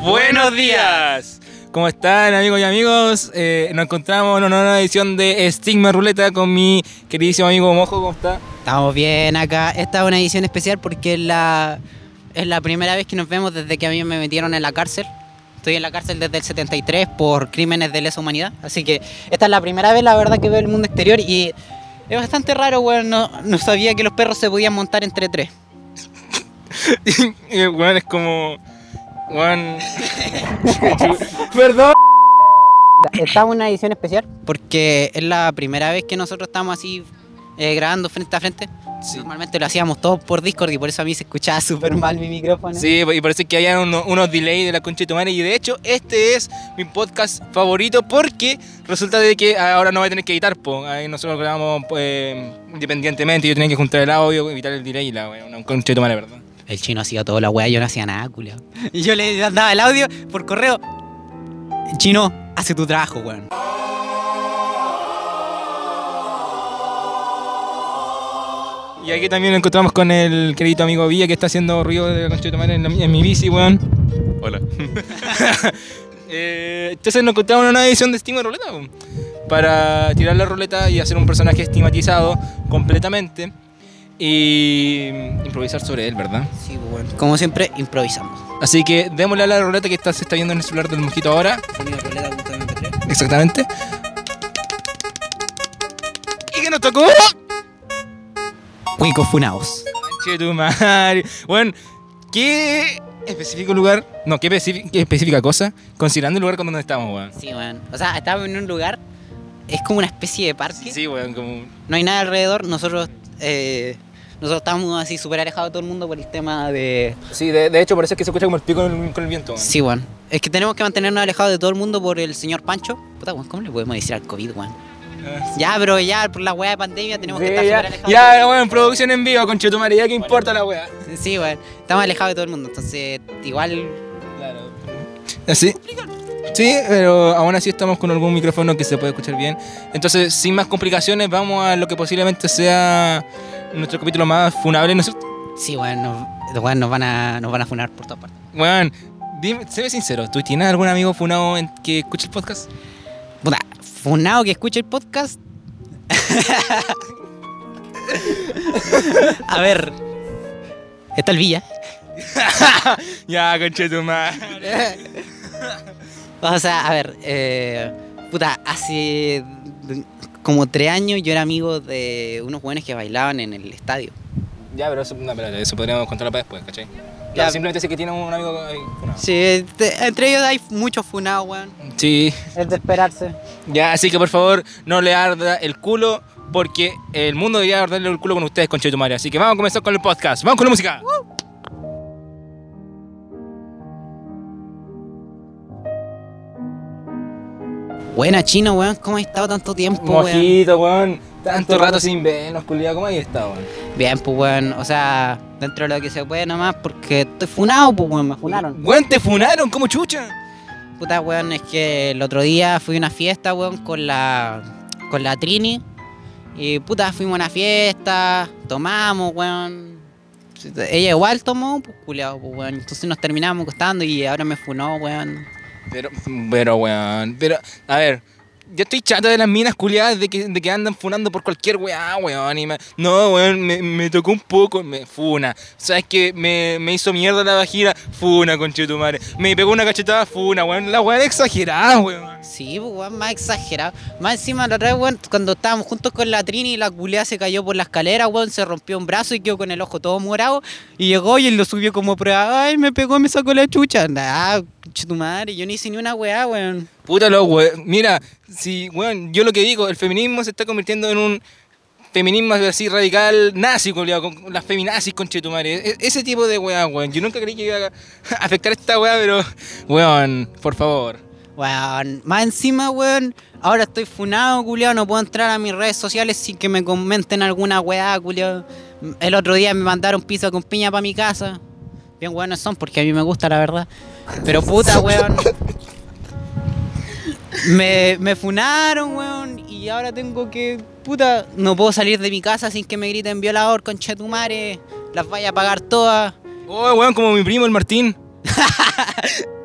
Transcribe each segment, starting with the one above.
Buenos días. ¿Cómo están amigos y amigos? Eh, nos encontramos en una nueva edición de Stigma Ruleta con mi queridísimo amigo Mojo. ¿Cómo está? Estamos bien acá. Esta es una edición especial porque es la, es la primera vez que nos vemos desde que a mí me metieron en la cárcel. Estoy en la cárcel desde el 73 por crímenes de lesa humanidad. Así que esta es la primera vez, la verdad, que veo el mundo exterior y es bastante raro, weón. No, no sabía que los perros se podían montar entre tres. weón es como. Weón. Perdón. Estamos en una edición especial porque es la primera vez que nosotros estamos así eh, grabando frente a frente. Normalmente lo hacíamos todos por Discord y por eso a mí se escuchaba súper mal mi micrófono. Sí, y parece que había unos, unos delays de la concha de tu madre. Y de hecho, este es mi podcast favorito porque resulta de que ahora no voy a tener que editar. Po. Ahí nosotros grabamos pues, independientemente. Yo tenía que juntar el audio, evitar el delay y la una concha de tu madre, ¿verdad? El chino hacía toda la weá, yo no hacía nada, culo. Y yo le mandaba el audio por correo. Chino, hace tu trabajo, weón. Y aquí también nos encontramos con el querido amigo Villa que está haciendo ruido de la concha de tu madre en, la- en mi bici, weón. Hola. Eh, entonces nos encontramos en una edición de Estima Ruleta po, para tirar la ruleta y hacer un personaje estigmatizado completamente y improvisar sobre él, ¿verdad? Sí, weón. Como siempre, improvisamos. Así que démosle a la ruleta que está, se está viendo en el celular del mosquito ahora. Exactamente. ¿Y qué nos tocó? Cuicos funaos. Che, tu madre. Bueno, ¿qué específico lugar? No, ¿qué, específica, qué específica cosa? Considerando el lugar con donde estamos, weón. Sí, weón. O sea, estábamos en un lugar. Es como una especie de parque. Sí, weón, como. No hay nada alrededor. Nosotros. eh, nosotros estamos así súper alejados de todo el mundo por el tema de. Sí, de, de hecho, parece que se escucha como el pico con el, con el viento. Sí, weón. Es que tenemos que mantenernos alejados de todo el mundo por el señor Pancho. Puta, weón, ¿cómo le podemos decir al COVID, weón? Ah, Ya, pero ya por la weá de pandemia tenemos Sí, que estar ya, súper alejados. ya, weón, producción en vivo, con Chetumare, ya que importa la weá. Sí, weón. Estamos alejados de todo el mundo. Entonces, igual. Claro. ¿Así? Sí, pero aún así estamos con algún micrófono que se puede escuchar bien. Entonces, sin más complicaciones, vamos a lo que posiblemente sea nuestro capítulo más funable, ¿no es cierto? Sí, weón. Nos, nos, van a, nos van a funar por todas partes. Weón, dime, sé sincero, ¿tú tienes algún amigo funado en que escuche el podcast? Puta, funado que escuche el podcast. a ver. Está el Villa. ya, conche tu madre. O sea, a ver, eh, puta, hace como tres años yo era amigo de unos jóvenes que bailaban en el estadio. Ya, pero eso, no, pero eso podríamos contarlo para después, ¿cachai? Ya. Claro, simplemente sé que tiene un amigo ahí funado. Sí, te- entre ellos hay muchos funados, weón. Sí, Es de esperarse. ya, así que por favor, no le arda el culo, porque el mundo debería arderle el culo con ustedes, conche tu madre. Así que vamos a comenzar con el podcast. ¡Vamos con la música! Buena, chino, weón. ¿Cómo has estado tanto tiempo, weón? Mojito, weón. Tanto Tanto rato rato. sin vernos, culiado. ¿Cómo ahí está, weón? Bien, pues, weón. O sea, dentro de lo que se puede nomás, porque estoy funado, pues, weón. Me funaron. Weón, te funaron, ¿cómo chucha? Puta, weón, es que el otro día fui a una fiesta, weón, con la, con la Trini. Y puta, fuimos a una fiesta, tomamos, weón. Ella igual tomó, pues culiado, pues weón. Entonces nos terminamos acostando y ahora me funó, weón. Pero, pero, weón, pero, a ver, yo estoy chato de las minas culiadas de que, de que andan funando por cualquier weá, weón. Y me- no, weón, me, tocó un poco, me funa. ¿Sabes que me, me hizo mierda la vagina? Funa, conchetumare. Me pegó una cachetada, funa, weón. La weá exagerada, weón. Sí, pues weón, más exagerado. Más encima la otra vez, weón, cuando estábamos juntos con la Trini, la culiada se cayó por la escalera, weón, se rompió un brazo y quedó con el ojo todo morado. Y llegó y él lo subió como prueba. Ay, me pegó, me sacó la chucha. Ah, tu yo no hice ni una weá, weón. Puta lo, weón. Mira, si, weón, yo lo que digo, el feminismo se está convirtiendo en un feminismo así radical nazi, con las feminazis, conchetumare. E- ese tipo de weá, weón. Yo nunca creí que iba a afectar esta weá, pero, weón, por favor. Weón, más encima, weón, ahora estoy funado, culiao, no puedo entrar a mis redes sociales sin que me comenten alguna weá, culiao. El otro día me mandaron pizza con piña para mi casa. Bien buenos son porque a mí me gusta, la verdad. Pero puta, weón. Me, me funaron, weón, y ahora tengo que, puta, no puedo salir de mi casa sin que me griten violador, conchetumare, las vaya a pagar todas. Oh, weón, como mi primo, el Martín.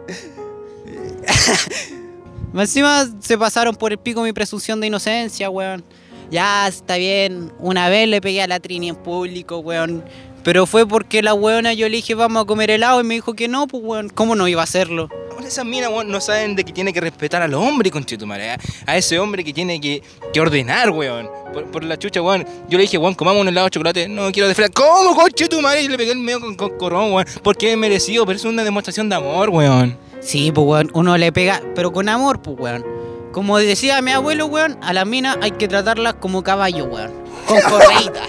Encima se pasaron por el pico mi presunción de inocencia, weón. Ya, está bien. Una vez le pegué a la Trini en público, weón. Pero fue porque la weona yo le dije vamos a comer helado y me dijo que no, pues weón. ¿Cómo no iba a hacerlo? Esas minas, weón, no saben de que tiene que respetar al hombre, conchetumare. ¿eh? A ese hombre que tiene que, que ordenar, weón. Por, la chucha, weón. Yo le dije, weón, comamos un helado de chocolate. No quiero de. ¿Cómo, conchetumare? Y le pegué el medio con, con corón, weón. Porque es merecido, pero es una demostración de amor, weón. Sí, pues weón, uno le pega, pero con amor, pues weón. Como decía mi abuelo, weón, a las minas hay que tratarlas como caballo, weón. Con correita.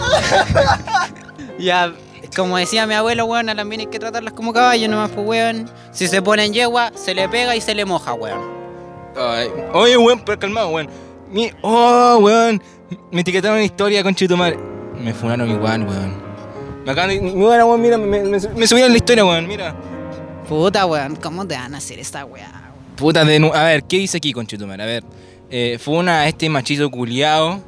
ya, como decía mi abuelo, weón, a las minas hay que tratarlas como caballo nomás, pues weón. Si se ponen yegua, se le pega y se le moja, weón. Ay, oye, weón, pero calmado, weón. Mi, oh, weón. Me etiquetaron en historia, conchetumare. Me funaron igual, weón. Me acaban de. Mira, weón, mira, me, me, subieron la historia, weón, mira. Puta, weón, ¿cómo te van a hacer esta weá? Puta de nu- A ver, ¿qué dice aquí, conchetumare? A ver. Eh, funa a este machito culiao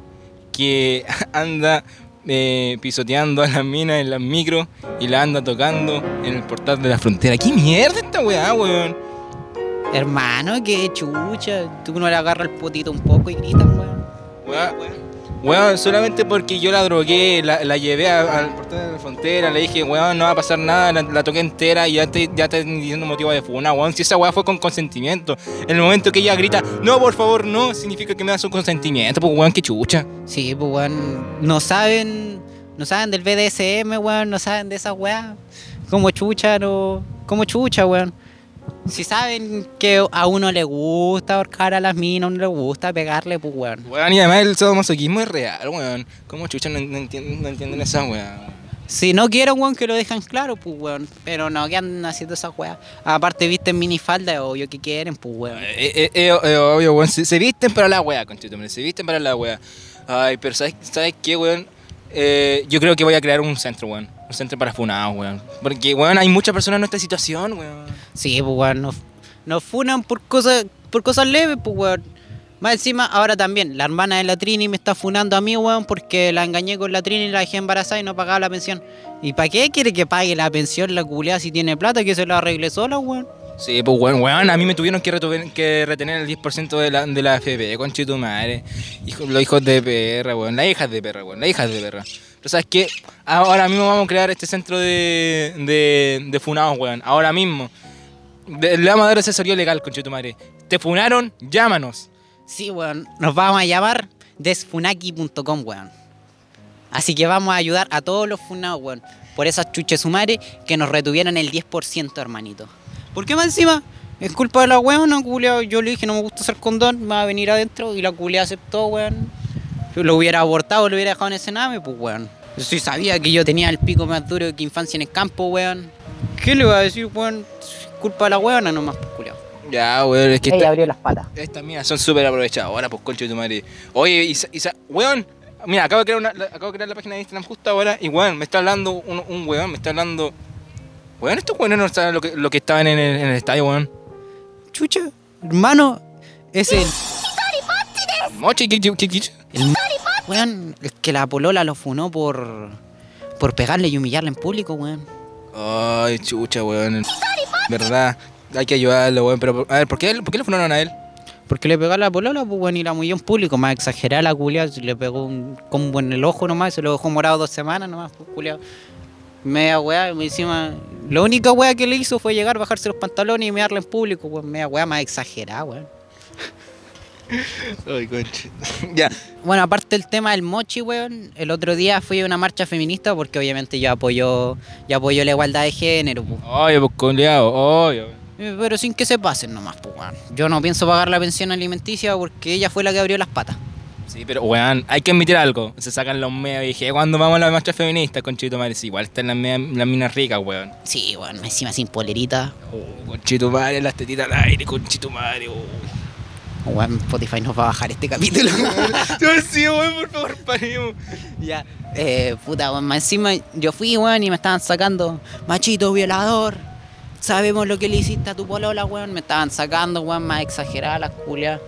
que anda eh, pisoteando a las minas en las micros y la anda tocando en el portal de la frontera. ¿Qué mierda esta weá, weón? Hermano, qué chucha. Tú no le agarras el potito un poco y gritan, weón. Weón, weón, solamente porque yo la drogué, la, la llevé al portal de la frontera, le dije, weón, no va a pasar nada, la, toqué entera y ya te, ya te diciendo motivo de funa, weón. Si esa weá fue con consentimiento. En el momento que ella grita, no, por favor, no, significa que me da su consentimiento, pues weón, qué chucha. Sí, pues weón, no saben, no saben del BDSM, weón, no saben de esa weá. Como chucha, no, como chucha, weón. Si saben que a uno le gusta ahorcar a las minas, a uno le gusta pegarle, pues weón. Weón, y además el sadomasoquismo es real, weón. ¿Cómo chucha no, no entienden, no entienden esa weá? Si no quieren, weón, que lo dejan claro, pues weón. Pero no, que andan haciendo esa weá. Aparte, visten minifalda, es obvio que quieren, pues weón. Eh, eh, eh, eh, obvio, weón. Se, se visten para la weá, conchetumare. Se visten para la weá. Ay, pero ¿sabes, ¿sabes qué, weón? Eh, yo creo que voy a crear un centro, weón. Un centro para funados, weón. Porque, weón, hay muchas personas en nuestra situación, weón. Sí, pues weón, nos, nos funan por cosas, por cosas leves, pues weón. Más encima, ahora también, la hermana de la Trini me está funando a mí, weón, porque la engañé con la Trini y la dejé embarazada y no pagaba la pensión. ¿Y para qué quiere que pague la pensión la culeada si tiene plata que se la arregle sola, weón? Sí, pues, weón, weón. A mí me tuvieron que, retener el 10% de la, de la FP, conchito madre. Hijo, los hijos de perra, weón. Las hijas de perra, weón. Las hijas de perra. Pero ¿sabes qué? Ahora mismo vamos a crear este centro de, de, de funados, weón. Ahora mismo. De- le vamos a dar asesoría legal, madre. ¿Te funaron? Llámanos. Sí, weón, nos vamos a llamar desfunaki.com, weón. Así que vamos a ayudar a todos los funados, weón. Por esas chuches sumares que nos retuvieron el 10%, hermanito. ¿Por qué más encima? Es culpa de la weona, culiao. Yo le dije no me gusta hacer condón, me va a venir adentro y la culia aceptó, weón. Yo lo hubiera abortado, lo hubiera dejado en ese nave, pues, weón. Yo sí sabía que yo tenía el pico más duro que infancia en el campo, weón. ¿Qué le va a decir, weón? Culpa de la weona nomás, pues, culiao. Ya, weón, es que Ella esta- abrió las patas. estas minas son súper aprovechadas. Ahora, pues, concho de tu madre. Oye, Isa, Isa- weón, mira, acabo de, crear una, la- acabo de crear la página de Instagram justo ahora y, weón, me está hablando un, un weón, me está hablando. Weón, estos weones no saben lo que, lo que estaban en el, en el estadio, weón. Chucha, hermano, es el. Mochi, ¿qué, qué? El weón, que la polola lo funó por. por pegarle y humillarle en público, weón. Ay, chucha, weón. Verdad, hay que ayudarlo, weón. Pero, a ver, ¿por qué, ¿por qué le funaron a él? Porque le pegó a la polola, pues weón, y la humilló en público. Más exagerada la culia, le pegó un combo en el ojo nomás, se lo dejó morado dos semanas nomás, pues culiao. Media weá, encima. La única weá que le hizo fue llegar, bajarse los pantalones y mearle en público, weón. Media weá más exagerada, weón. Ay, ya. Bueno, aparte del tema del mochi, weón, el otro día fui a una marcha feminista porque obviamente yo apoyo, yo apoyo la igualdad de género, pues. Oye, pues, coleado, oye. Eh, Pero sin que se pasen nomás, pues, weón. Yo no pienso pagar la pensión alimenticia porque ella fue la que abrió las patas. Sí, pero, weón, hay que admitir algo. Se sacan los medios y dije, cuando vamos a la marcha feminista, conchito madre? Sí, igual están las, las minas ricas, weón. Sí, weón, encima sin polerita. Oh, conchito madre, las tetitas al aire, conchito madre. Oh. Weón, Spotify nos va a bajar este capítulo. sí, weón, por favor, paremos. ya. Eh, puta, weón, encima yo fui, weón, y me estaban sacando, machito violador. Sabemos lo que le hiciste a tu polola, weón. Me estaban sacando, weón, más exagerada las culias.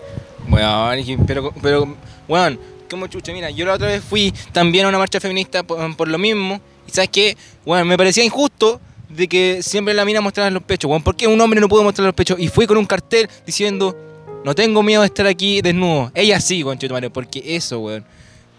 Weón, pero, pero, weón, como chucha, mira, yo la otra vez fui también a una marcha feminista por, por lo mismo. Y sabes qué, weón, me parecía injusto de que siempre la mina mostraba los pechos, weón. ¿Por qué un hombre no pudo mostrar los pechos? Y fui con un cartel diciendo, no tengo miedo de estar aquí desnudo. Ella sí, conchetumare, porque eso, weón.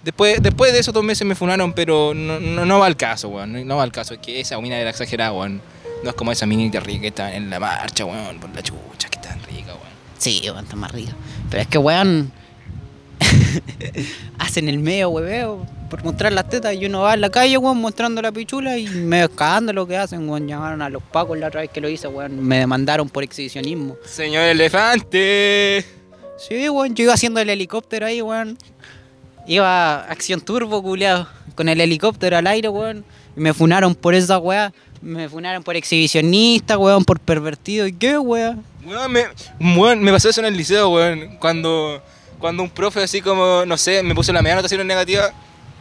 Después, después de esos dos meses me funaron, pero no, va al caso, weón. No, va al caso. Es que esa mina era exagerada, weón. No es como esa minita rica que está en la marcha, weón. Por la chucha, que tan rica, weón. Sí, weón, está más rico. Pero es que, weón, hacen el medio hueveo por mostrar las tetas y uno va en la calle, weón, mostrando la pichula y medio cagando lo que hacen, weón. Llamaron a los pacos la otra vez que lo hice, weón. Me demandaron por exhibicionismo. Señor elefante. Sí, weón, yo iba haciendo el helicóptero ahí, weón. Iba acción turbo, culiado, con el helicóptero al aire, weón. Y me funaron por esa weá. Me funaron por exhibicionista, weón, por pervertido. ¿Y qué, weón? Weón, me, weón, me pasó eso en el liceo, weón. Cuando, cuando un profe así como, no sé, me puso la media anotación negativa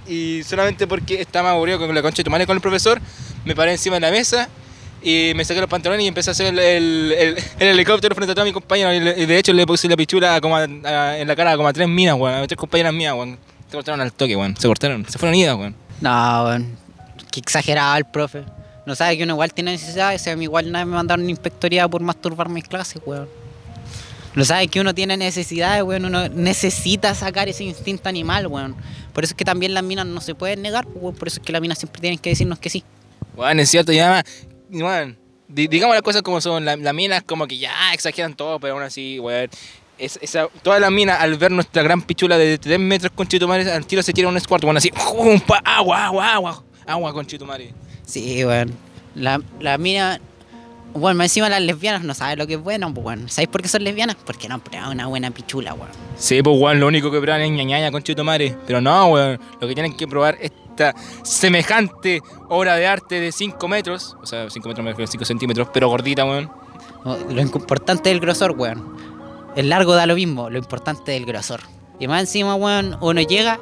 y solamente porque estaba aburrido con la concha de tu madre con el profesor, me paré encima de la mesa y me saqué los pantalones y empecé a hacer el, el- el- el helicóptero frente a todos mis compañeros. Y, de hecho le puse la pichula como a- a- en la cara como a tres minas, weón, a tres compañeras mías, weón. Se cortaron al toque, weón. Se cortaron, se fueron idas, weón. No, weón. Qué exagerado el profe. No sabe que uno igual tiene necesidades. A mí igual nada me mandaron una inspectoría por masturbar mis clases, weón. No sabe que uno tiene necesidades, weón. Uno necesita sacar ese instinto animal, weón. Por eso es que también las minas no se pueden negar, pues, weón. Por eso es que las minas siempre tienen que decirnos que sí. Weón, es cierto, ya, digamos las cosas como son, la- las minas como que ya exageran todo, pero aún así, weón, es- esa, todas las minas al ver nuestra gran pichula de 3 metros con Chitumare, al tiro se tiran un squat, weón, así, pa, agua, agua, agua, agua con Chitumare. Sí, weón. La, la mina. Bueno, más encima las lesbianas no saben lo que es bueno, pues, weón. ¿Sabéis por qué son lesbianas? Porque no han probado una buena pichula, weón. Sí, pues weón, lo único que prueban es ñañaña con Chitumare, pero no, weón, lo que tienen que probar es esta semejante obra de arte de 5 metros, o sea, 5 metros me refiero a 5 centímetros, pero gordita, weón. Lo importante es el grosor, weón. El largo da lo mismo, lo importante es el grosor. Y más encima, weón, uno llega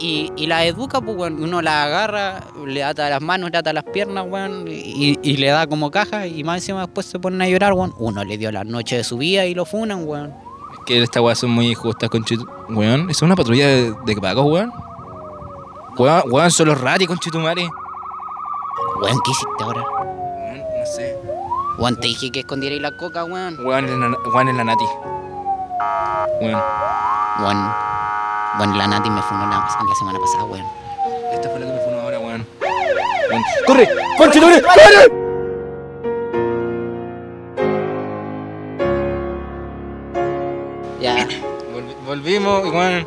y, y la educa, pues, weón. Uno la agarra, le ata las manos, le ata las piernas, weón, y, y le da como caja. Y más encima después se ponen a llorar, weón. Uno le dio la noche de su vida y lo funan, weón. Es que estas weas son muy injustas con Chitu... Weón, ¿eso es una patrulla de, de pagos, weón? Weón, weón, son los ratis con Chitumare. Weón, ¿qué hiciste ahora? Weón, no sé. Weón, te dije que escondierais la coca, weón. Weón, es la, weón, es la Nati. Weón, Weón, weón, la Nati me funó la, la semana pasada, weón. esta fue la que me fue ahora, weón. Weón. ¡Corre! ¡Con Chitumare! ¡Corre! Ya. Volvi- volvimos, weón.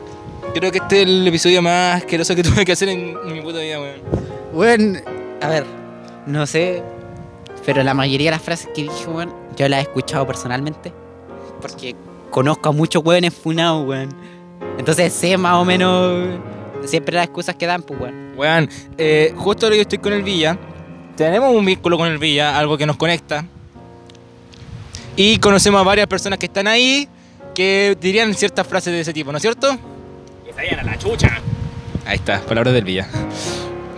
Creo que este es el episodio más asqueroso que tuve que hacer en, en mi puta vida, weón. Weón, a ver, no sé, pero la mayoría de las frases que dije, weón, yo las he escuchado personalmente. Porque conozco a muchos weones funados, weón. Entonces sé más o menos siempre las excusas que dan, pues, weón. Weón, eh, justo ahora yo estoy con el Villa. Tenemos un vínculo con el Villa, algo que nos conecta. Y conocemos a varias personas que están ahí que dirían ciertas frases de ese tipo, ¿no es cierto? Estarían a la chucha. Ahí está, palabras del Villa.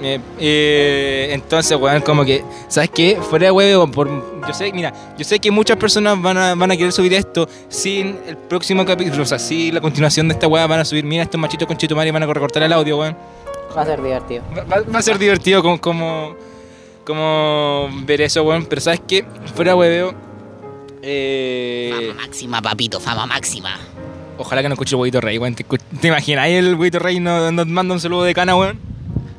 Eh, eh, entonces, weón, como que, ¿sabes qué? Fuera de huevo, por, yo sé, mira, yo sé que muchas personas van a, van a querer subir esto sin el próximo capítulo, o sea, sin la continuación de esta weá van a subir, mira, estos machitos con Chitumari van a recortar el audio, weón. Va a ser divertido. Va, va- va a ser divertido como, como, como ver eso, weón. Pero ¿sabes qué? Fuera de hueveo. Eh, Fama máxima, papito, fama máxima. ojalá que no escuche el huevito rey, weón. ¿Te, te imaginas? Ahí el huevito rey nos, nos manda un saludo de cana, weón.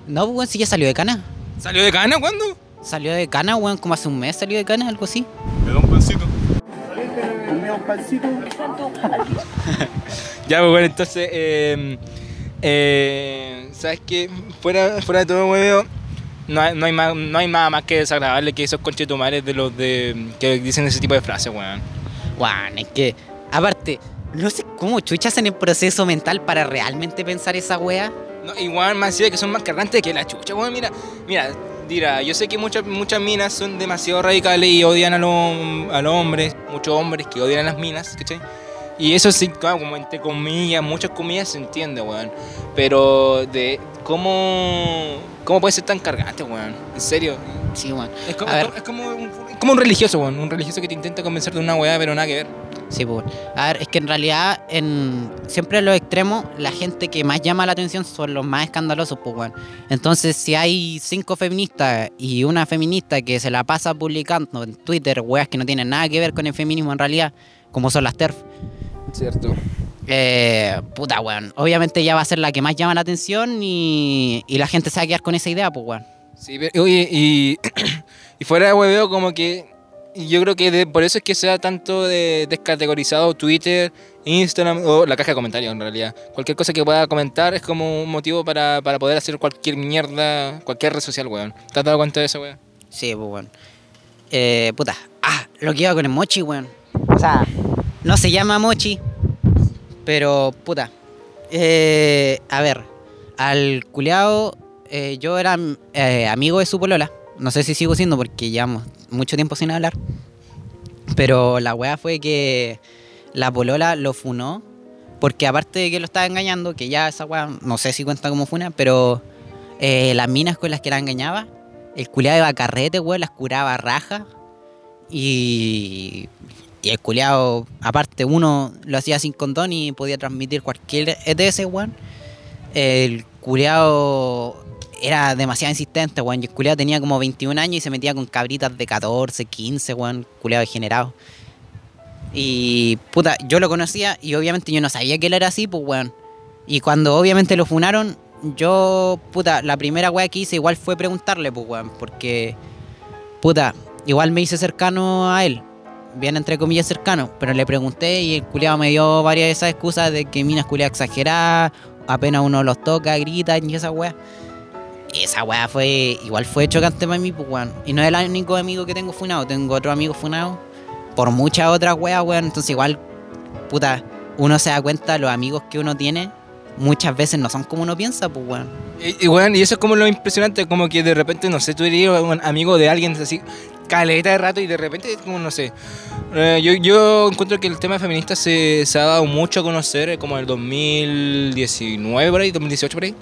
No, pues, weón, si ya salió de cana. ¿Salió de cana? ¿Cuándo? Salió de cana, weón, como hace un mes salió de cana, algo así. Me da un pancito. Ya, pues bueno, entonces, eh, eh, ¿sabes qué? Fuera, fuera de todo hueveo, no hay, no, hay más, no hay nada más que desagradable que esos conchetumares de los de que dicen ese tipo de frases, weón. Weón, es que, aparte, no sé cómo chuchas en el proceso mental para realmente pensar esa wea. No, igual más decía que son más cargantes que la chucha, weón. Mira, mira, dirá, yo sé que muchas, muchas minas son demasiado radicales y odian a los, a los hombres, muchos hombres que odian a las minas, ¿cachai? Y eso sí, claro, como entre comillas, muchas comillas se entiende, weón. Pero de cómo, cómo puede ser tan cargante, weón. En serio. Sí, weón. Es como, A ver. es como, un, es como un religioso, weón. Un religioso que te intenta convencer de una weá, pero nada que ver. Sí, pues. A ver, es que en realidad, en siempre en los extremos, la gente que más llama la atención son los más escandalosos, pues, weón. Entonces, si hay cinco feministas y una feminista que se la pasa publicando en Twitter, weas que no tienen nada que ver con el feminismo en realidad, como son las TERF, Cierto. eh, puta, weón. Obviamente ella va a ser la que más llama la atención y, y la gente se va a quedar con esa idea, pues, weón. Sí, pero- oye, y, y fuera de hueveo, como que y yo creo que de- por eso es que se da tanto de descategorizado Twitter, Instagram o la caja de comentarios en realidad. Cualquier cosa que pueda comentar es como un motivo para, para poder hacer cualquier mierda, cualquier red social, weón. ¿Te has dado cuenta de eso, weón? Sí, pues, weón. Eh, puta. Ah, lo que iba con el mochi, weón. O sea, no se llama mochi, pero, puta. Eh, a ver, al culeado, eh, yo era eh, amigo de su polola. No sé si sigo siendo porque llevamos mucho tiempo sin hablar. Pero la weá fue que la polola lo funó. Porque aparte de que lo estaba engañando, que ya esa weá, no sé si cuenta como funa, pero eh, las minas con las que la engañaba, el culiado iba a carrete, weón, las curaba raja. Y, y el culiado, aparte, uno lo hacía sin condón y podía transmitir cualquier ETS, weón. El culiado era demasiado insistente, weón. Y el culiado tenía como 21 años y se metía con cabritas de 14, 15, weón. Culiado degenerado. Y puta, yo lo conocía y obviamente yo no sabía que él era así, pues weón. Y cuando obviamente lo funaron, yo, puta, la primera weá que hice igual fue preguntarle, pues weón, porque, puta, igual me hice cercano a él, bien entre comillas cercano, pero le pregunté y el culiado me dio varias de esas excusas de que minas culiadas exageradas, apenas uno los toca, gritan y esa weá. Esa weá fue, igual fue chocante para mí, pues weón. Y no es el único amigo que tengo funado, tengo otro amigo funado por muchas otras weas, weón. Entonces igual, puta, uno se da cuenta, los amigos que uno tiene muchas veces no son como uno piensa, pues weón. Y, y, weón, y eso es como lo impresionante, como que de repente, no sé, tú eres un amigo de alguien así, caleta de rato y de repente, como no sé. Eh, yo, yo encuentro que el tema feminista se, se ha dado mucho a conocer eh, como en el 2019 por ahí, 2018 por ahí.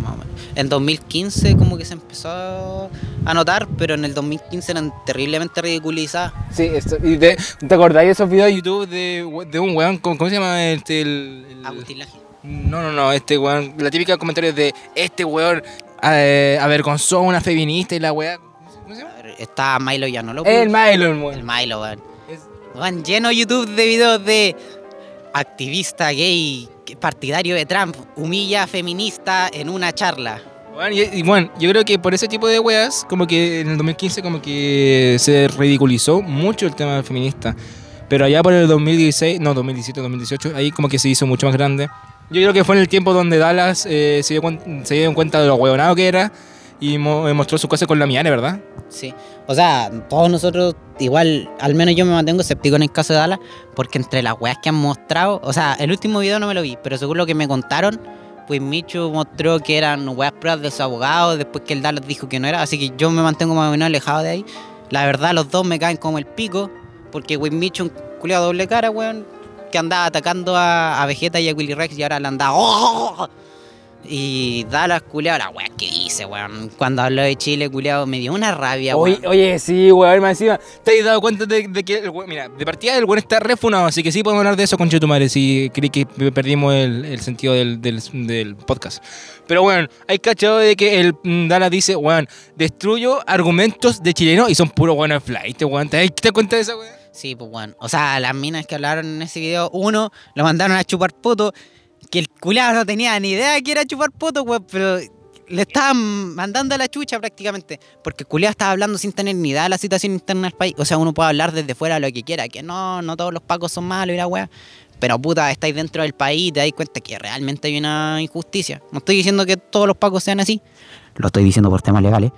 2015 más o menos. En 2015 como que se empezó a notar, pero en el 2015 eran terriblemente ridiculizadas. Sí, esto, y de, ¿te acordáis de esos videos de YouTube de, de un weón, ¿cómo, cómo se llama? Este, el, el- Agustín Laje. No, no, no, este weón, la típica comentario de este weón eh, avergonzó a una feminista y la weá. ¿Cómo se llama? Está Milo ya no lo El El weón. Milo, weón. Es- Van lleno YouTube de videos de activista gay partidario de Trump humilla a feminista en una charla. Bueno, y, y bueno, yo creo que por ese tipo de weas, como que en el 2015 como que se ridiculizó mucho el tema feminista. Pero allá por el 2016, no, 2017, 2018, ahí como que se hizo mucho más grande. Yo creo que fue en el tiempo donde Dallas eh, se, dio se cuenta de lo huevonado que era y mo- eh, mostró su cosa con la Miane, ¿verdad? Sí. O sea, todos nosotros, igual, al menos yo me mantengo escéptico en el caso de Dallas, porque entre las weas que han mostrado, o sea, el último video no me lo vi, pero según lo que me contaron, pues Michu mostró que eran weas pruebas de su abogado, después que el Dallas dijo que no era, así que yo me mantengo más o menos alejado de ahí. La verdad, los dos me caen como el pico, porque Win Michu, un culiado doble cara, weón, que andaba atacando a, a Vegeta y a Willy Rex y ahora le andaba. ¡Oh! Y Dallas, culiado, la wea que hice, weón. Cuando habló de Chile, culiado, me dio una rabia, weón. Oye, oye, sí, weón, más encima. ¿Te has dado cuenta de, de que el weón- mira, de partida el weón está refunado, así que sí podemos hablar de eso con Chetumare, si creí que perdimos el, el sentido del, del, del podcast. Pero bueno, hay cachado de que el mm, Dallas dice, weón, destruyo argumentos de chileno y son puro buenos flight, weón. ¿Te das cuenta de eso, weón? Sí, pues bueno. O sea, las minas que hablaron en ese video, uno lo mandaron a chupar poto, que el culiado no tenía ni idea que era chupar poto, weón, pero le estaban mandando a la chucha prácticamente. Porque el culiado estaba hablando sin tener ni idea de la situación interna del país. O sea, uno puede hablar desde fuera lo que quiera, que no, no todos los pacos son malos y la weá. Pero puta, estáis dentro del país y te dais cuenta que realmente hay una injusticia. No estoy diciendo que todos los pacos sean así. Lo estoy diciendo por temas legales.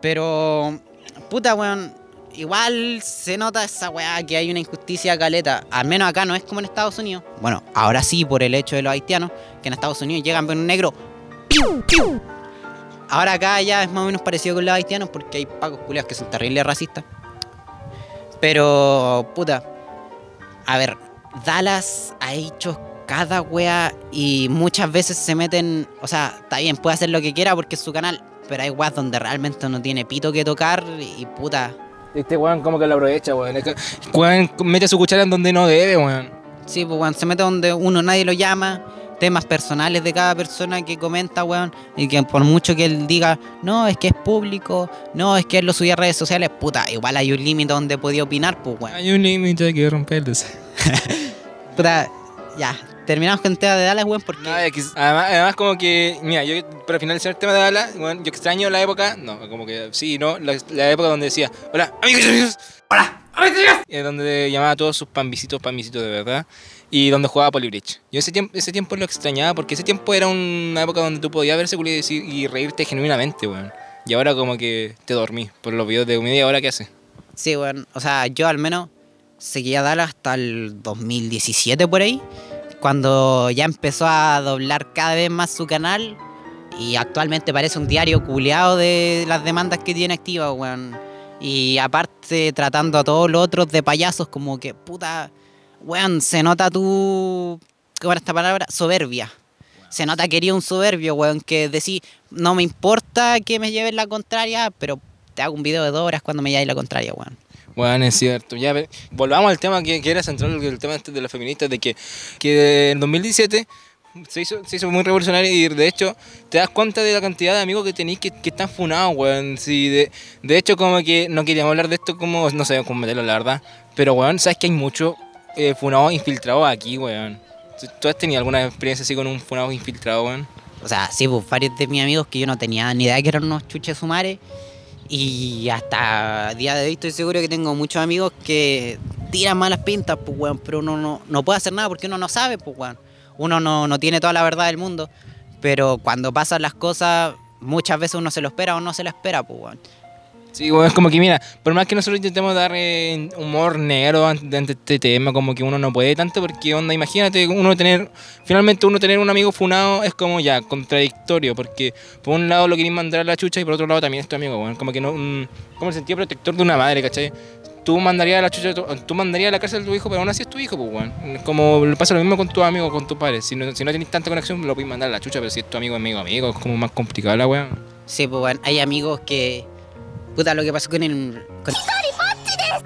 Pero, puta, weón, igual se nota esa weá que hay una injusticia caleta. Al menos acá no es como en Estados Unidos. Bueno, ahora sí por el hecho de los haitianos, que en Estados Unidos llegan con un negro. ¡piu, piu! Ahora acá ya es más o menos parecido con los haitianos porque hay pacos culiados que son terribles racistas. Pero, puta, a ver, Dallas ha hecho cada wea y muchas veces se meten, o sea, está bien, puede hacer lo que quiera porque es su canal, pero hay weas donde realmente no tiene pito que tocar y puta. Este weón como que lo aprovecha, weón. Es que, Weón mete su cuchara en donde no debe, weón. Sí, pues weón, se mete donde uno nadie lo llama, temas personales de cada persona que comenta, weón, y que por mucho que él diga, no, es que es público, no, es que él lo subía a redes sociales, puta, igual hay un límite donde podía opinar, pues weón. Hay un límite que romper el deseo. Puta, ya, terminamos con el tema de Dallas, weón, porque... No, además, además como que, mira, yo para finalizar el tema de Dallas, bueno, yo extraño la época, no, como que sí, no, la, la época donde decía, hola, amigos y amigos, hola, amigos y amigos, y donde llamaba a todos sus pambisitos, pambisitos de verdad, y donde jugaba Polybridge. Yo ese tiempo, ese tiempo lo extrañaba porque ese tiempo era una época donde tú podías verse culo y, decir- y reírte genuinamente, weón. Y ahora como que te dormí por los videos de media hora que hace. Sí, weón, o sea, yo al menos seguía Dallas hasta el 2017 por ahí, cuando ya empezó a doblar cada vez más su canal y actualmente parece un diario culeado de las demandas que tiene activas, weón. Y aparte tratando a todos los otros de payasos como que, puta, weón, se nota tu, ¿cómo era esta palabra? Soberbia. Se nota que eres un soberbio, weón, que decís, no me importa que me lleven la contraria, pero te hago un video de dos horas cuando me lleves la contraria, weón. Bueno, es cierto. Ya, volvamos al tema que, era central, el tema este de las feministas, de que, que en 2017 se hizo, se hizo muy revolucionario y de hecho te das cuenta de la cantidad de amigos que tenéis que, que están funados, weón. Sí, de, de hecho, como que no queríamos hablar de esto como, no sé cómo meterlo, la verdad. Pero, weón, sabes que hay muchos eh, funados infiltrados aquí, weón. ¿Tú- ¿Tú has tenido alguna experiencia así con un funado infiltrado, weón? O sea, sí, pues varios de mis amigos que yo no tenía ni idea que eran unos chuches sumares. Y hasta día de hoy estoy seguro que tengo muchos amigos que tiran malas pintas, pues, weón. Pero uno no, no puede hacer nada porque uno no sabe, pues. Uno no, no tiene toda la verdad del mundo. Pero cuando pasan las cosas, muchas veces uno se lo espera o no se lo espera, pues, weón. Sí, weón, es como que mira, por más que nosotros intentemos dar eh, humor negro ante este tema, como que uno no puede tanto porque onda, imagínate uno tener, finalmente uno tener un amigo funado es como ya contradictorio, porque por un lado lo querés mandar a la chucha y por otro lado también es tu amigo, weón, como que no, como el sentido protector de una madre, ¿cachai? Tú mandarías a la chucha, tú mandarías a la cárcel a tu hijo, pero aún así es tu hijo, pues. Es Como pasa lo mismo con tu amigo, con tus padres. Si no, si no tenés tanta conexión, lo puedes mandar a la chucha, pero si es tu amigo, amigo, amigo, es como más complicado la weón. Sí, pues bueno, hay amigos que. Puta, lo que pasó con el. con-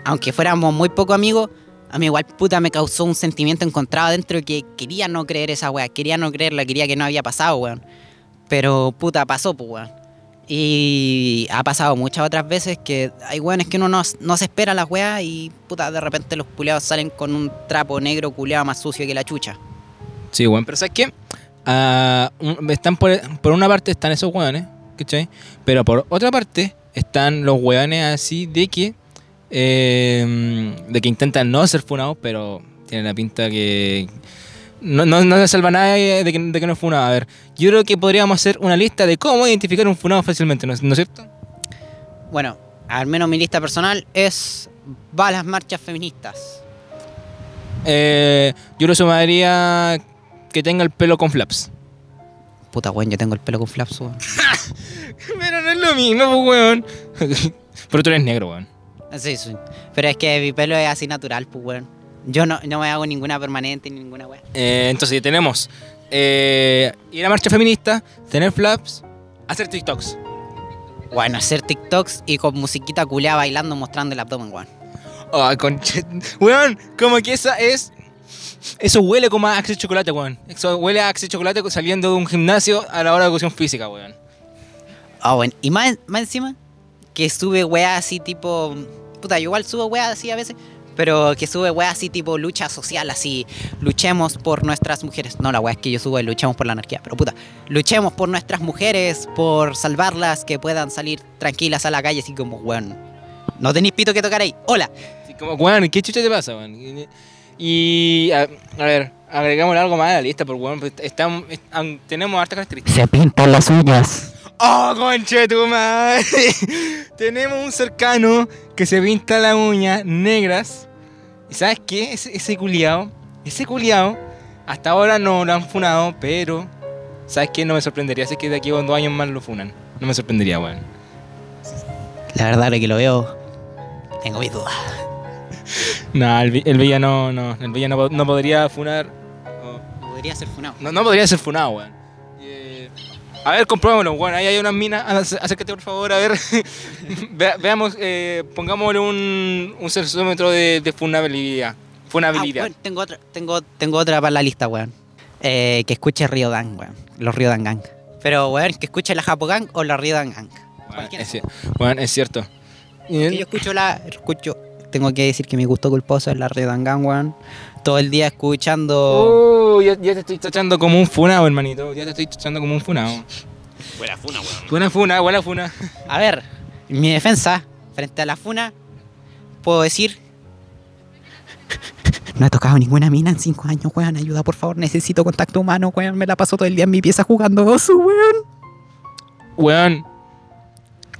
Aunque fuéramos muy poco amigos, a mí igual puta me causó un sentimiento encontrado dentro que quería no creer esa weá, quería no creerla, quería que no había pasado, weón. Pero puta, pasó, pues weón. Y ha pasado muchas otras veces que hay weones que uno no, no se espera las weas y puta, de repente los culeados salen con un trapo negro culeado más sucio que la chucha. Sí, weón. Pero ¿sabes qué? Ah, están por, por una parte están esos weones, ¿cachai? Pero por otra parte están los weones así de que eh, de que intentan no ser funados, pero tienen la pinta que no, no, no se salva nadie de que, de que no es funado. A ver, yo creo que podríamos hacer una lista de cómo identificar un funado fácilmente, ¿no, es- ¿no es cierto? Bueno, al menos mi lista personal es va a las marchas feministas. Eh, yo lo sumaría que tenga el pelo con flaps. Puta weón, yo tengo el pelo con flaps, weón. Pero no es lo mismo, pues, weón. Pero tú eres negro, weón. Sí, sí. Pero es que mi pelo es así natural, pues, weón. Yo no, no me hago ninguna permanente ni ninguna weón. Eh, entonces tenemos eh, ir a marcha feminista, tener flaps, hacer TikToks. Bueno, hacer TikToks y con musiquita culeada bailando mostrando el abdomen, weón. Ay, conche. Weón, como que esa es. Eso huele como a Axe de Chocolate, weón. Eso huele a Axe de Chocolate saliendo de un gimnasio a la hora de educación física, weón. Ah, bueno. Y más, más encima, que sube weá así tipo. Puta, yo igual subo weá así a veces. Pero que sube weá así tipo lucha social, así. Luchemos por nuestras mujeres. No, la weá es que yo subo el luchemos por la anarquía. Pero puta, luchemos por nuestras mujeres, por salvarlas, que puedan salir tranquilas a la calle, así como, weón. No tenéis pito que tocar ahí. Hola. Así como, weón, ¿qué chucha te pasa, weón? Y. A, a ver, agregamos algo más a la lista, porque, weón, pues, estamos, est- tenemos hartas características. Se pintan las uñas. ¡Oh, conche tu madre! Tenemos un cercano que se pinta las uñas negras. ¿Y sabes qué? Ese, ese culiao, ese culiao, hasta ahora no lo han funado, pero. ¿Sabes qué? No me sorprendería si es que de aquí a dos años más lo funan. No me sorprendería, weón. La verdad, ahora que lo veo, tengo mis dudas. No, el, el villano no. El villano no, po- no podría funar. o- Podría ser funado. No, no podría ser funado, weón. Eh, A ver, comprobémoslo, weón. Ahí hay unas minas. Ac- Acércate, por favor, a ver. Ve- veamos, eh, pongámosle un, un sensómetro de, de funabilidad. Ah, Funabilidad. weón, tengo otra, tengo, tengo otra para la lista, weón. Eh, que escuche Ryodan, weón. Los Ryodan Gang. Pero, weón, que escuche la Japogang o la Ryodan Gang. Bueno, Cualquiera. es, bueno, es cierto. Yo escucho la. Escucho. Tengo que decir que mi gusto culposo es la weón. Todo el día escuchando. Oh, ya, ya te estoy tachando como un funado, hermanito. Ya te estoy tachando como un funado. Buena funa, weón. Buena funa, buena funa. A ver, en mi defensa, frente a la funa, puedo decir. No he tocado ninguna mina en cinco años, weón. Ayuda, por favor. Necesito contacto humano, weón. Me la paso todo el día en mi pieza jugando oso, weón. Weón.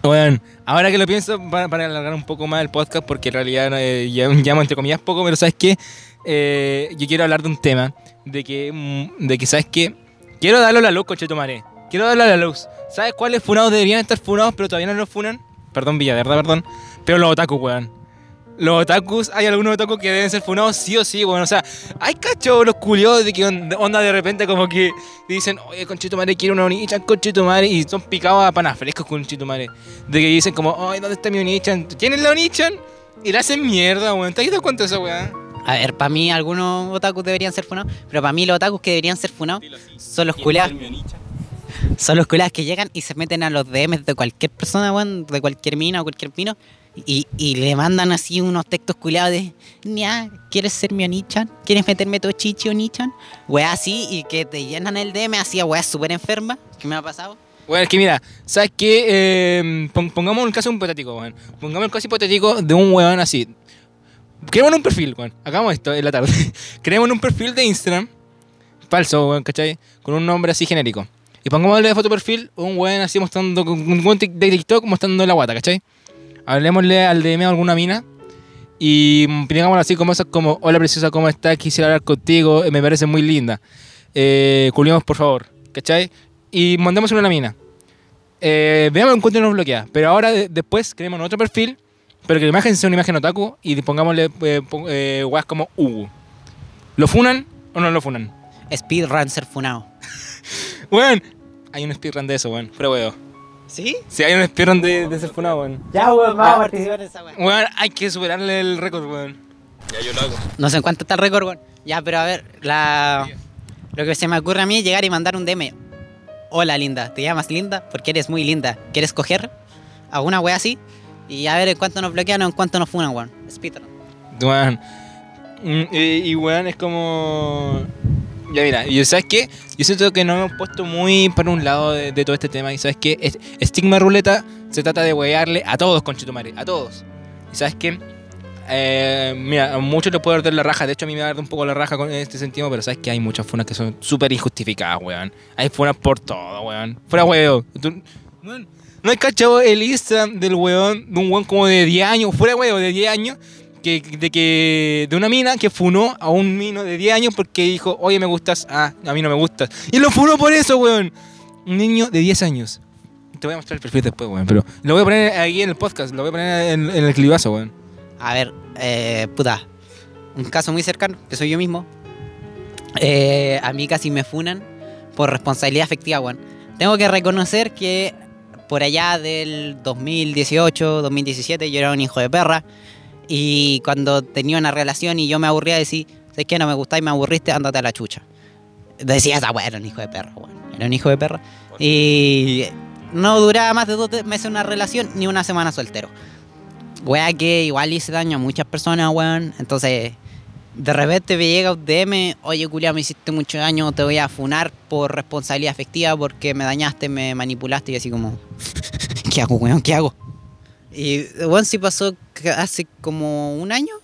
Weón. Ahora que lo pienso, para, alargar un poco más el podcast, porque en realidad eh, llamo entre comillas poco, pero ¿sabes qué? Eh, yo quiero hablar de un tema. De que, mm, de que ¿sabes qué? Quiero darle a la luz, conchetumare. Quiero darle a la luz. ¿Sabes cuáles funados deberían estar funados, pero todavía no los funan? Perdón, Villa, perdón. Pero los otakus, weón. Los otakus, hay algunos otakus que deben ser funados sí o sí, weón. O sea, hay cacho los culiados de que on- onda de repente como que dicen, oye, conchetumare, quiero una onichan, conchetumare, y son picados a panas frescos, conchetumare. De que dicen como, ay, ¿dónde está mi onichan? ¿Tienen la onichan? Y la hacen mierda, weón. ¿Te has dado cuenta de esa weá? A ver, para mí algunos otakus deberían ser funados, pero para mí los otakus que deberían ser funados son los culiados. Son los culiados que llegan y se meten a los DMs de cualquier persona, weón, de cualquier mina o cualquier pino, y, y le mandan así unos textos culiados de, Nia, ¿quieres ser mi Onichan? ¿Quieres meterme tu chichi Onichan? Weá así, y que te llenan el DM así a weá súper enferma, que me ha pasado. Bueno, es que mira, ¿sabes qué? Eh, pon- pongamos un caso hipotético, weón. Pongamos el caso hipotético de un weón así. Creemos un perfil, weón. Hagamos esto en la tarde. Creemos un perfil de Instagram. Falso, weón, ¿cachai? Con un nombre así genérico. Y pongámosle de foto perfil un weón así mostrando, un weón de TikTok mostrando la guata, ¿cachai? Hablemosle al DM a alguna mina. Y mm, digámosle así como esas como, hola preciosa, ¿cómo estás? Quisiera hablar contigo, eh, me parece muy linda. Eh, culiemos, por favor, ¿cachai? Y mandémosle una mina. Eh, veamos en cuánto nos bloquea. Pero ahora de- después creemos otro perfil, pero que la imagen sea una imagen otaku y pongámosle eh, eh, weas como Hugo. ¿Lo funan o no lo funan? Speedrun ser funado. Weón, hay un speedrun de eso, weón. Fuera weón. ¿Sí? Sí, hay un speedrun de, de ser funado, weón. Ya, weón, vamos a participar en esa weá. Weón, hay que superarle el récord, weón. Ya yo lo hago. No sé en cuánto está el récord, weón. Ya, pero a ver, la... lo que se me ocurre a mí es llegar y mandar un DM. Hola, linda. ¿Te llamas linda? Porque eres muy linda. ¿Quieres coger? A una wea así. Y a ver en cuánto nos bloquean o en cuánto nos funan, weón. Speedrun. Weón. Mm, Y, y weón, es como. Ya mira, y ¿sabes qué? Yo siento que nos hemos puesto muy para un lado de, de todo este tema. Y ¿sabes qué? Es- Stigma Ruleta se trata de wearle a todos, conchetumare, a todos. ¿Y sabes qué? Eh, mira, a muchos les puede arder la raja. De hecho, a mí me va a arder un poco la raja con este sentido. Pero sabes que hay muchas funas que son súper injustificadas, weón. Hay funas por todo, weón. Fuera weón, ¿No hay cachado el Instagram del weón, de un weón como de 10 años, fuera weón, de 10 años, que, de que de una mina que funó a un mino de 10 años porque dijo, oye, me gustas, ah, a mí no me gustas. Y lo funó por eso, weón. Un niño de 10 años. Te voy a mostrar el perfil después, weón, pero lo voy a poner aquí en el podcast, lo voy a poner en, en el clivazo, weón. A ver, eh, puta. Un caso muy cercano, que soy yo mismo. Eh, a mí casi me funan por responsabilidad afectiva, weón. Tengo que reconocer que por allá del 2018, 2017, yo era un hijo de perra. Y cuando tenía una relación y yo me aburría, decía, ¿sabes qué? No me gusta y me aburriste, ándate a la chucha. Decía esa weón, era un hijo de perra, weón. Era un hijo de perra. Y no duraba más de dos meses una relación ni una semana soltero. Wea que igual hice daño a muchas personas, weón. Entonces, de repente me llega un DM, oye, culia, me hiciste mucho daño, te voy a funar por responsabilidad afectiva porque me dañaste, me manipulaste y así como, ¿qué hago, weón? ¿Qué hago? Y, weón, sí pasó hace como un año.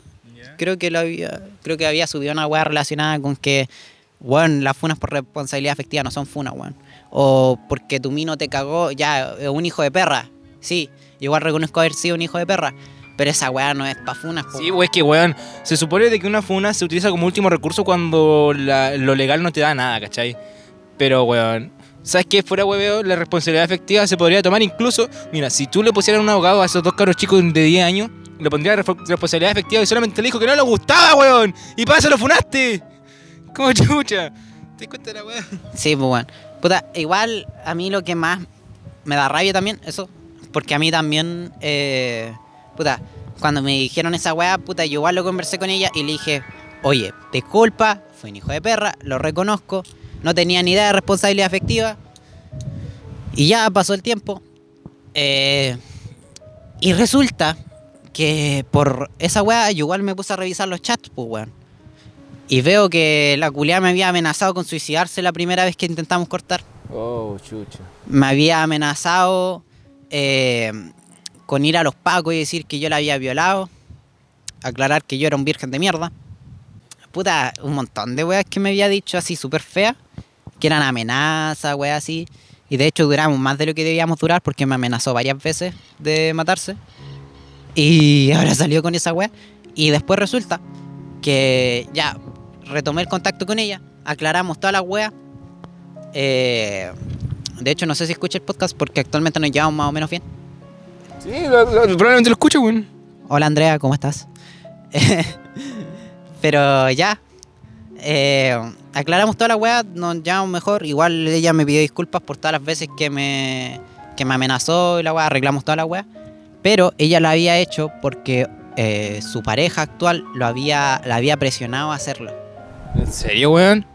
Creo que lo había, creo que había subido una weá relacionada con que, weón, las funas por responsabilidad afectiva no son funas, weón. O porque tu mino te cagó, ya, es un hijo de perra. Sí, igual reconozco haber sido un hijo de perra. Pero esa weá no es pa' funas, po. Sí, weón, es que, weón, se supone de que una funa se utiliza como último recurso cuando la- lo legal no te da nada, ¿cachai? Pero, weón, ¿sabes qué? Fuera, weón, la responsabilidad efectiva se podría tomar incluso, mira, si tú le pusieras un abogado a esos dos caros chicos de 10 años, le pondría responsabilidad efectiva y solamente le dijo que no le gustaba, weón, y para eso lo funaste. Como chucha. ¿Te la weón? Sí, pues weón. Puta, igual a mí lo que más me da rabia también, eso, porque a mí también, eh, puta, cuando me dijeron esa weá, puta, yo igual lo conversé con ella y le dije, oye, disculpa, fui un hijo de perra, lo reconozco, no tenía ni idea de responsabilidad afectiva. Y ya pasó el tiempo. eh, y resulta que por esa weá yo igual me puse a revisar los chats, pues weón. Y veo que la culiada me había amenazado con suicidarse la primera vez que intentamos cortar. Oh, chucha. Me había amenazado eh, con ir a los pacos y decir que yo la había violado. Aclarar que yo era un virgen de mierda. Puta, un montón de weas que me había dicho así súper feas. Que eran amenazas, weas así. Y de hecho duramos más de lo que debíamos durar porque me amenazó varias veces de matarse. Y ahora salió con esa wea. Y después resulta que ya retomé el contacto con ella. Aclaramos todas las weas. Eh, de hecho, no sé si escucha el podcast porque actualmente nos llevamos más o menos bien. Sí, lo- lo- probablemente lo escucho, weón. Hola Andrea, ¿cómo estás? Pero ya, eh, aclaramos toda la weá, nos llevamos mejor. Igual ella me pidió disculpas por todas las veces que me, que me amenazó y la weá, arreglamos toda la weá. Pero ella lo había hecho porque eh, su pareja actual lo había, la había presionado a hacerlo. ¿En serio, weón?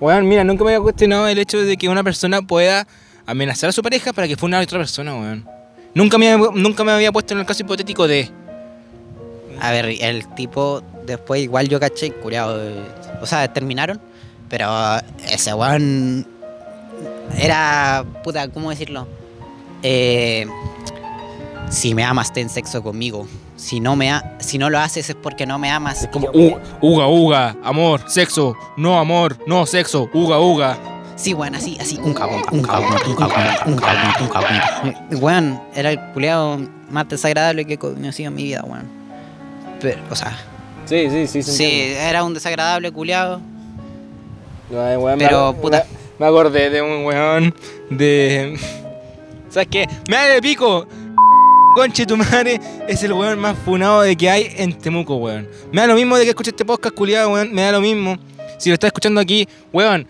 Weón, mira, nunca me había cuestionado el hecho de que una persona pueda amenazar a su pareja para que fuera una otra persona, weón. Nunca me, había- nunca me había puesto en el caso hipotético de. A ver, el tipo, después igual yo caché, curado. o sea, terminaron, pero ese weón era, puta, ¿cómo decirlo? Eh, si me amas, ten sexo conmigo. Si no, me ha- si no lo haces es porque no me amas. Es como yo, u- uga, uga, amor, sexo, no amor, no sexo, uga, uga. Sí, weón, así, así, un cabrón, un cabrón, un cabrón, un cabrón, un cabrón. Weón, era el culeado más desagradable que he conocido en mi vida, weón. Pero, o sea, Sí, sí, sí. sí, era un desagradable culeado. Ay, weón, Pero, me, puta. Me, me acordé de un weón de. ¿Sabes qué? ¡Me da de pico! Conche tu madre es el weón más funado de que hay en Temuco, weón. Me da lo mismo de que escuche este podcast, culiado, weón. Me da lo mismo. Si lo estás escuchando aquí, weón,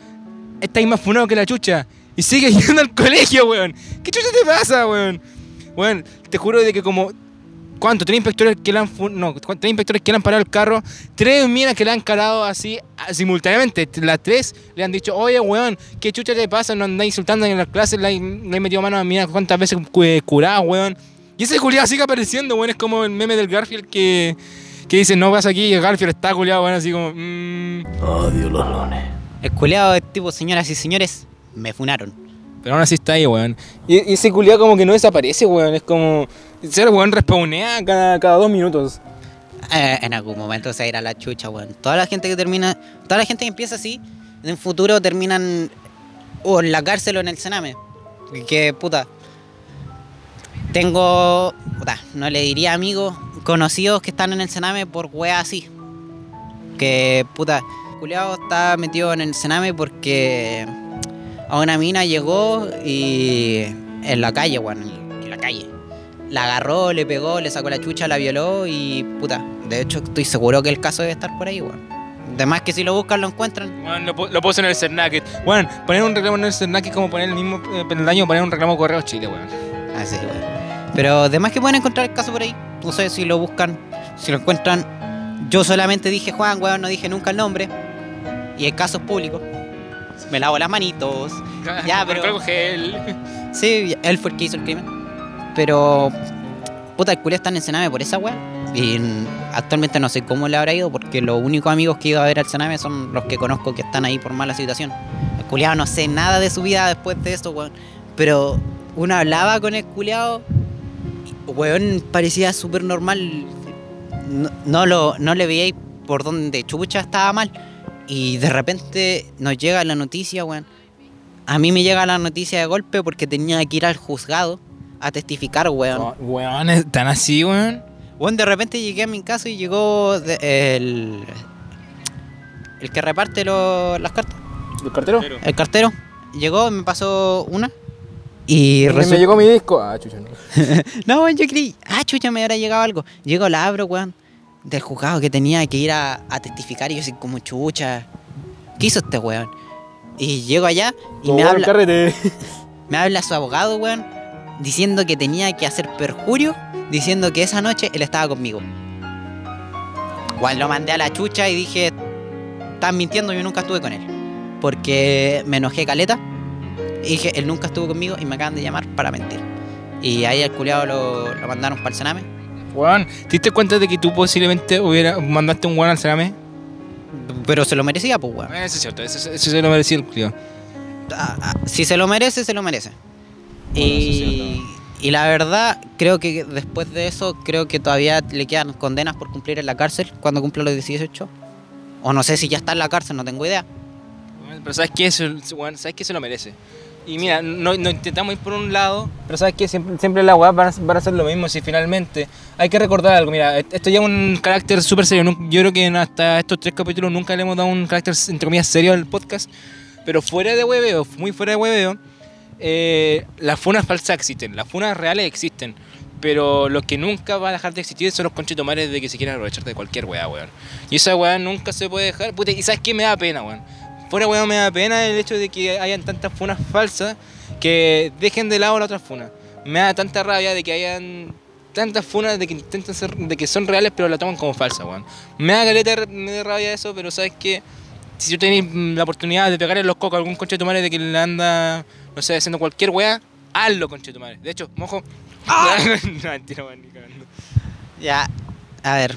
estáis más funado que la chucha. Y sigues yendo al colegio, weón. ¿Qué chucha te pasa, weón? Weón, te juro de que como. ¿Cuánto? ¿Tres inspectores que le han no, tres inspectores que le han parado el carro? Tres minas que le han calado así simultáneamente. Las tres le han dicho, oye, weón, ¿qué chucha te pasa? No andáis insultando en las clases, le hay metido mano a minas cuántas veces eh, curada, weón. Y ese culiado sigue apareciendo, weón. Es como el meme del Garfield que, que dice, no vas aquí y el Garfield está culiado, weón, así como, mmm. El culeado es tipo, señoras y señores, me funaron. Pero aún así está ahí, weón. Y, y ese culiado como que no desaparece, weón. Es como. Ese weón respawnea cada, cada dos minutos. Eh, en algún momento se irá la chucha, weón. Toda la gente que termina, toda la gente que empieza así, en el futuro terminan o en la cárcel o en el cename. Que puta. Tengo, puta, no le diría amigos, conocidos que están en el cename por weas así. Que puta, culiado está metido en el cename porque a una mina llegó y en la calle, weón, en la calle. La agarró, le pegó, le sacó la chucha, la violó y puta. De hecho, estoy seguro que el caso debe estar por ahí, weón. Además que si lo buscan lo encuentran. Weón, lo, lo puso en el Cernacket. Weón, poner un reclamo en el Cernacket es como poner el mismo eh, peldaño poner un reclamo Correo Chile, weón. Así, weón. Pero además que pueden encontrar el caso por ahí. No sé si lo buscan, si lo encuentran. Yo solamente dije Juan, weón, no dije nunca el nombre. Y el caso es público. Me lavo las manitos. Ya, pero- gel. Sí, él fue el que hizo el crimen. Pero, puta, el culé está en el Sename por esa weá. Y actualmente no sé cómo le habrá ido porque los únicos amigos que he ido a ver al Sename son los que conozco que están ahí por mala situación. El culiado no sé nada de su vida después de eso, weón. Pero uno hablaba con el culiado, weón, parecía súper normal. No, no lo, no le veíais por donde chucha estaba mal. Y de repente nos llega la noticia, weón. A mí me llega la noticia de golpe porque tenía que ir al juzgado a testificar, weón. Oh, weón, ¿están así, weón? Weón, de repente llegué a mi casa y llegó de- el. El que reparte lo- las cartas. ¿El cartero? El cartero. Llegó y me pasó una. Y Me, llegó mi disco. Ah, chucha. no. No, weón, yo creí. Ah, chucha, me habrá llegado algo. Llego, la abro, weón. Del juzgado que tenía que ir a, a testificar. Y yo así como chucha. ¿Qué hizo este weón? Y llego allá y me habla, carrete. me habla su abogado, weón, diciendo que tenía que hacer perjurio, diciendo que esa noche él estaba conmigo. Igual lo mandé a la chucha y dije, estás mintiendo, yo nunca estuve con él. Porque me enojé caleta y dije, él nunca estuvo conmigo y me acaban de llamar para mentir. Y ahí al culiado lo, lo mandaron para el Sename. Weón, ¿te diste cuenta de que tú posiblemente hubiera mandaste un weón al cerame? Pero se lo merecía, pues, weón. Eso es cierto, eso, eso se lo merecía el culiao. Ah, ah, si se lo merece, se lo merece. Bueno, y, y la verdad, creo que después de eso, creo que todavía le quedan condenas por cumplir en la cárcel cuando cumpla los 18. O no sé si ya está en la cárcel, no tengo idea. Pero ¿sabes qué? Eso, ¿sabes qué? Se lo merece. Y mira, no, no intentamos ir por un lado, pero ¿sabes qué? Siempre, siempre las weas van a, van a hacer lo mismo si finalmente... Hay que recordar algo, mira, esto ya es un carácter súper serio. Yo creo que hasta estos tres capítulos nunca le hemos dado un carácter, entre comillas, serio al podcast. Pero fuera de hueveo, muy fuera de hueveo, eh, las funas falsas existen, las funas reales existen. Pero lo que nunca va a dejar de existir son los conchitomares de que se quieran aprovechar de cualquier weá, weón. Y esa weá nunca se puede dejar. Puta, y sabes qué me da pena, weón. Fuera weón me da pena el hecho de que hayan tantas funas falsas que dejen de lado la otra funa. Me da tanta rabia de que hayan tantas funas de que intentan ser, de que son reales pero la toman como falsa, weón. Me da caleta, me da rabia eso, pero sabes que si yo tenéis la oportunidad de pegarle los cocos a algún conche de tu madre de que le anda, no sé, haciendo cualquier weá, hazlo, conche de tu madre. De hecho, mojo. no, mentira, weón, ni cagando. Ya, a ver.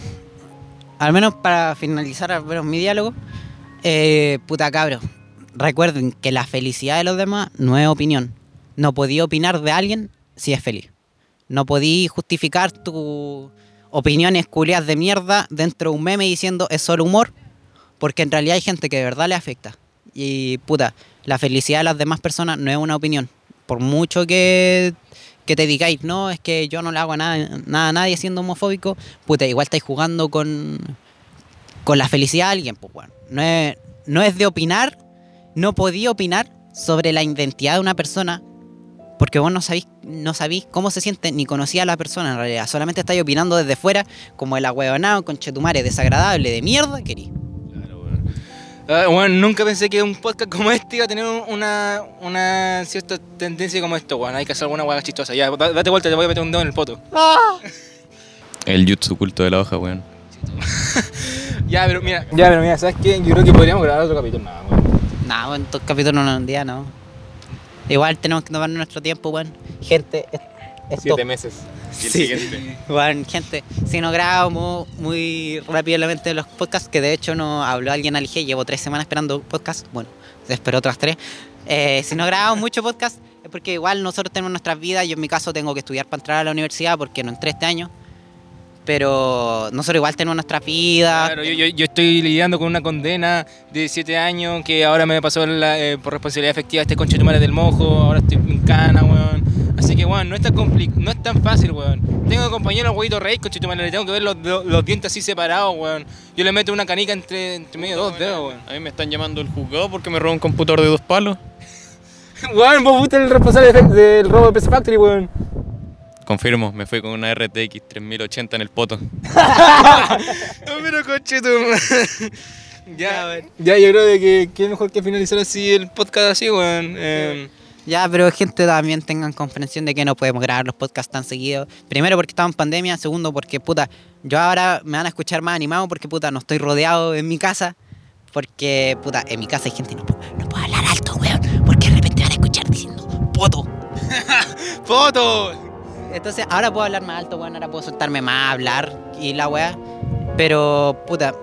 Al menos para finalizar al menos mi diálogo. Eh, puta cabro. Recuerden que la felicidad de los demás no es opinión. No podía opinar de alguien si es feliz. No podí justificar tus opiniones culiadas de mierda dentro de un meme diciendo es solo humor. Porque en realidad hay gente que de verdad le afecta. Y puta, la felicidad de las demás personas no es una opinión. Por mucho que, que te digáis, no, es que yo no le hago nada, nada a nadie siendo homofóbico, puta, igual estáis jugando con, con la felicidad de alguien, pues bueno. No es, no es de opinar, no podía opinar sobre la identidad de una persona porque vos no sabéis, no sabéis cómo se siente ni conocía a la persona en realidad. Solamente estáis opinando desde fuera como el ahueonado con chetumare desagradable de mierda querí. Claro, weón. Ah, weón, nunca pensé que un podcast como este iba a tener una, una cierta tendencia como esto, weón. Hay que hacer alguna weá chistosa. Ya, da- date vuelta, te voy a meter un dedo en el poto. El jutsu oculto de la hoja, weón. Ya, pero mira. Ya, pero mira, ¿sabes qué? Yo creo que podríamos grabar otro capítulo. Nada. Nah, bueno, estos capítulos no un día, no. Igual tenemos que tomarnos nuestro tiempo, weón. Gente, es- esto, Siete meses. Y el Sí. siguiente. Bueno, gente, si no grabamos muy rápidamente los podcasts, que de hecho no habló alguien al IG, llevo tres semanas esperando podcast, bueno, espero otras tres. Eh, si no grabamos mucho podcast, es porque igual nosotros tenemos nuestras vidas, yo en mi caso tengo que estudiar para entrar a la universidad porque no entré este año, pero nosotros igual tenemos nuestras vidas. Claro, yo, yo, yo estoy lidiando con una condena de 7 años que ahora me pasó la, eh, por responsabilidad efectiva este conche del mojo, ahora estoy en cana, weón. Así que, weón, no es tan no es tan fácil, weón. Tengo que acompañar al huevito rey, conche le tengo que ver los, los- los dientes así separados, weón. Yo le meto una canica entre, entre medio de dos dedos, weón. A mí me están llamando el juzgado porque me robó un computador de dos palos. Weón, vos fuiste el responsable de- del robo de PC Factory, weón. Confirmo, me fui con una RTX 3080 en el poto. No, pero tu madre. Ya, ya, yo creo de que, que es mejor que finalizar así el podcast así, weón. Eh, Ya, pero gente también tengan comprensión de que no podemos grabar los podcasts tan seguidos. Primero porque estamos en pandemia, segundo porque puta, yo ahora me van a escuchar más animado porque puta, no estoy rodeado en mi casa. Porque puta, en mi casa hay gente y no, puedo- no puedo hablar alto, weón. Porque de repente van a escuchar diciendo poto. ¡Foto! Entonces ahora puedo hablar más alto, weón. Ahora puedo soltarme más, hablar y la weá. Pero puta,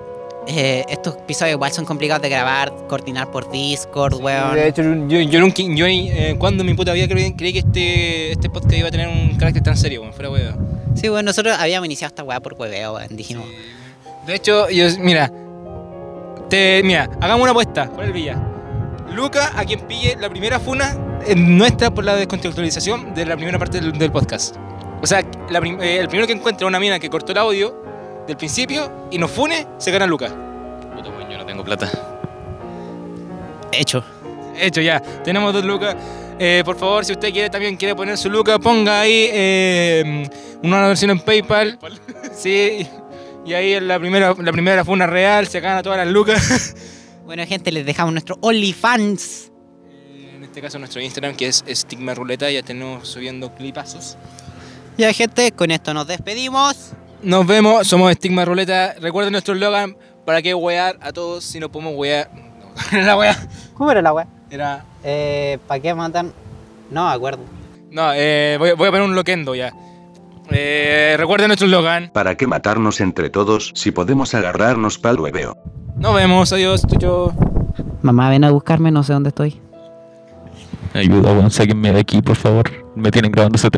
eh, estos episodios igual son complicados de grabar, coordinar por Discord, weón. De hecho, yo, yo nunca, yo eh, cuando en mi puta vida creí, creí que este, este podcast iba a tener un carácter tan serio, weón, fuera weón. Sí, bueno, nosotros habíamos iniciado esta weá por hueveo, weón. Dijimos. De hecho, yo, mira, te, mira, hagamos una apuesta por el Villa. Luca, a quien pille la primera funa eh, nuestra por la descontextualización de la primera parte del, del podcast. O sea, la prim- eh, el primero que encuentre una mina que cortó el audio del principio y nos fune, se gana Luca. Puta, weón, yo no tengo plata. Hecho. Hecho ya, tenemos dos lucas. Eh, por favor, si usted quiere también quiere poner su luca, ponga ahí eh, una versión en PayPal. Sí, y ahí en la primera, la primera fue una real, se gana todas las lucas. Bueno, gente, les dejamos nuestro OnlyFans. En este caso nuestro Instagram que es Stigma Ruleta, ya tenemos subiendo clipazos. Ya, gente, con esto nos despedimos. Nos vemos, somos Stigma Ruleta. Recuerden nuestro eslogan, ¿para qué wear a todos si no podemos wear? No, la wea. ¿Cómo era la weá? Era... Eh, ¿Para qué matan? No acuerdo. No, eh, voy, voy a poner un loquendo ya. Eh, recuerden nuestro eslogan. ¿Para qué matarnos entre todos si podemos agarrarnos pa'l hueveo? Nos vemos, adiós, tuyo. Mamá, ven a buscarme, no sé dónde estoy. Ayuda, weón, sáquenme de aquí, por favor. Me tienen grabando ese